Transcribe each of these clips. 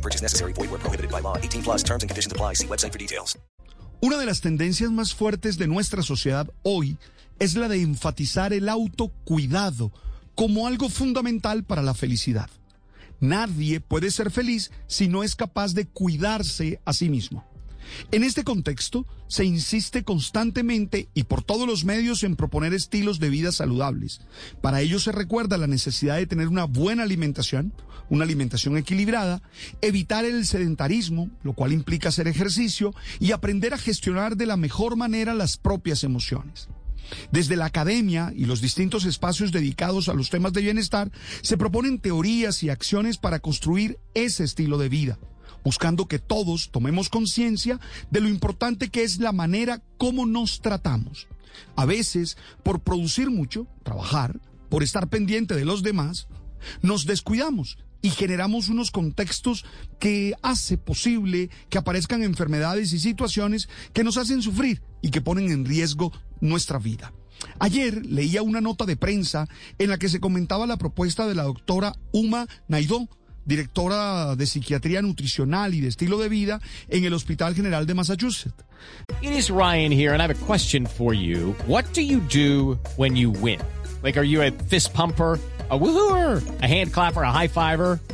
No purchase necessary. Void where prohibited by law. 18 plus terms and conditions apply. See website for details. Una de las tendencias más fuertes de nuestra sociedad hoy es la de enfatizar el autocuidado como algo fundamental para la felicidad. Nadie puede ser feliz si no es capaz de cuidarse a sí mismo. En este contexto, se insiste constantemente y por todos los medios en proponer estilos de vida saludables. Para ello se recuerda la necesidad de tener una buena alimentación, una alimentación equilibrada, evitar el sedentarismo, lo cual implica hacer ejercicio, y aprender a gestionar de la mejor manera las propias emociones. Desde la academia y los distintos espacios dedicados a los temas de bienestar, se proponen teorías y acciones para construir ese estilo de vida, buscando que todos tomemos conciencia de lo importante que es la manera como nos tratamos. A veces, por producir mucho, trabajar, por estar pendiente de los demás, nos descuidamos y generamos unos contextos que hace posible que aparezcan enfermedades y situaciones que nos hacen sufrir y que ponen en riesgo nuestra vida. Ayer leía una nota de prensa en la que se comentaba la propuesta de la doctora Uma Naidó, directora de psiquiatría nutricional y de estilo de vida en el Hospital General de Massachusetts. It is Ryan here and I have a question for you. What do you do when you win? Like are you a fist pumper? a woohooer, a hand clapper, a high fiver.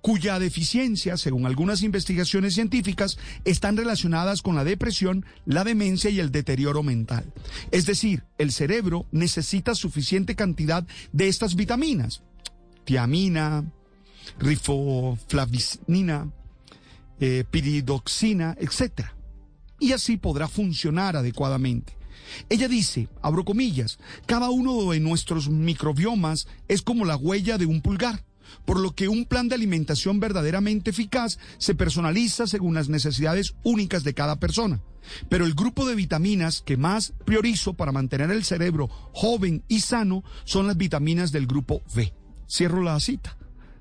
cuya deficiencia, según algunas investigaciones científicas, están relacionadas con la depresión, la demencia y el deterioro mental. Es decir, el cerebro necesita suficiente cantidad de estas vitaminas, tiamina, rifoflavicina, eh, piridoxina, etc. Y así podrá funcionar adecuadamente. Ella dice, abro comillas, cada uno de nuestros microbiomas es como la huella de un pulgar por lo que un plan de alimentación verdaderamente eficaz se personaliza según las necesidades únicas de cada persona. Pero el grupo de vitaminas que más priorizo para mantener el cerebro joven y sano son las vitaminas del grupo V. Cierro la cita.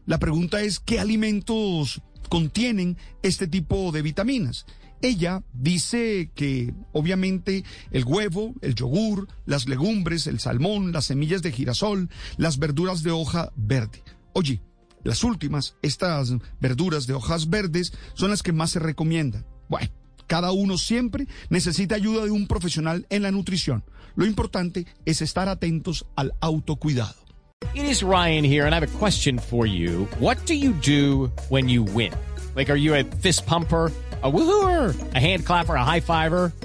La pregunta es, ¿qué alimentos contienen este tipo de vitaminas? Ella dice que obviamente el huevo, el yogur, las legumbres, el salmón, las semillas de girasol, las verduras de hoja verde. Oye, las últimas, estas verduras de hojas verdes, son las que más se recomiendan. Bueno, cada uno siempre necesita ayuda de un profesional en la nutrición. Lo importante es estar atentos al autocuidado. It is Ryan here and I have a question for you. What do you do when you win? Like are you a fist pumper? a woohooer, a hand clapper, a high fiver.